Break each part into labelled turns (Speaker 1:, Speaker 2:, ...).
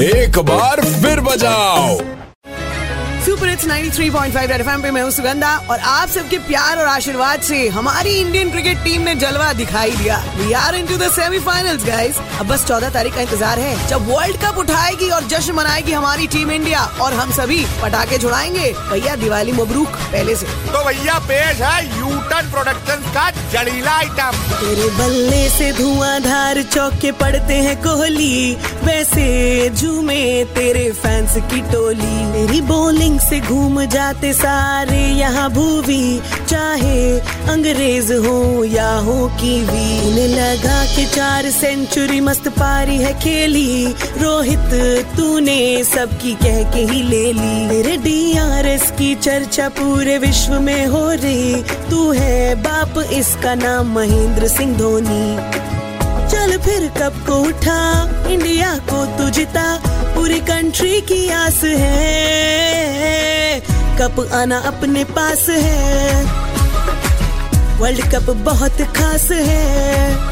Speaker 1: एक बार फिर बजाओ।
Speaker 2: सुपर हिट्स 93.5 रेड एफएम पे मैं हूँ सुगंधा और आप सबके प्यार और आशीर्वाद से हमारी इंडियन क्रिकेट टीम ने जलवा दिखाई दिया। We are into the semifinals guys अब बस 14 तारीख का इंतज़ार है। जब वर्ल्ड कप उठाएगी और जश्न मनाएगी हमारी टीम इंडिया और हम सभी पटाखे छुड़ाएँगे भैया दिवाली मबरूक पहले से।
Speaker 3: तो भैया पेश है यूटन प्रोडक्शन का जड़ीला आइटम
Speaker 2: तेरे बल्ले से धुआंधार चौके पड़ते हैं कोहली। वैसे झूमे तेरे फैंस की टोली। तेरी बॉलिंग से घूम जाते सारे यहाँ भूवी। चाहे अंग्रेज़ हो या हो कीवी। उन्हें लगा के चार सेंचुरी मस्त पारी है खेली। रोहित, तूने सबकी कह के ही ले ली। तेरे डीआरएस की चर्चा पूरे विश्व में हो रही, तू है बाप इसका नाम महेंद्र सिंह धोनी। चल फिर कब को उठा, इंडिया को तू जिता, पूरी कंट्री की आस है। कप आना अपने पास है। वर्ल्ड कप बहुत खास है।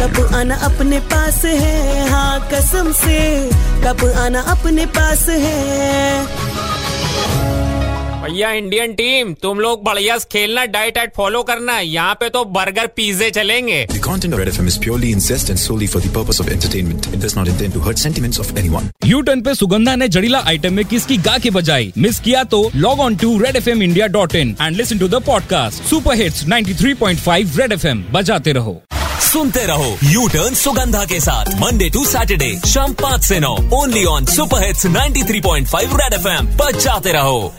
Speaker 2: कप आना अपने पास है। हाँ कसम से कप आना अपने पास है।
Speaker 4: भैया इंडियन टीम तुम लोग बढ़िया खेलना डाइट एट फॉलो करना यहाँ पे तो बर्गर पिज्जे चलेंगे।
Speaker 5: The content of Red FM is purely incest and solely for the purpose of entertainment. It does not intend to hurt sentiments of anyone.
Speaker 6: U turn पे सुगंधा ने जड़ीला आइटम में किसकी गा के बजाई? मिस किया तो log on to Red F M India dot in and listen to the podcast super hits 93.5 Red F M बजाते रहो।
Speaker 7: सुनते रहो यू टर्न सुगंधा के साथ। मंडे टू सैटरडे शाम पाँच से नौ only on super hits 93.5 Red FM बजाते रहो।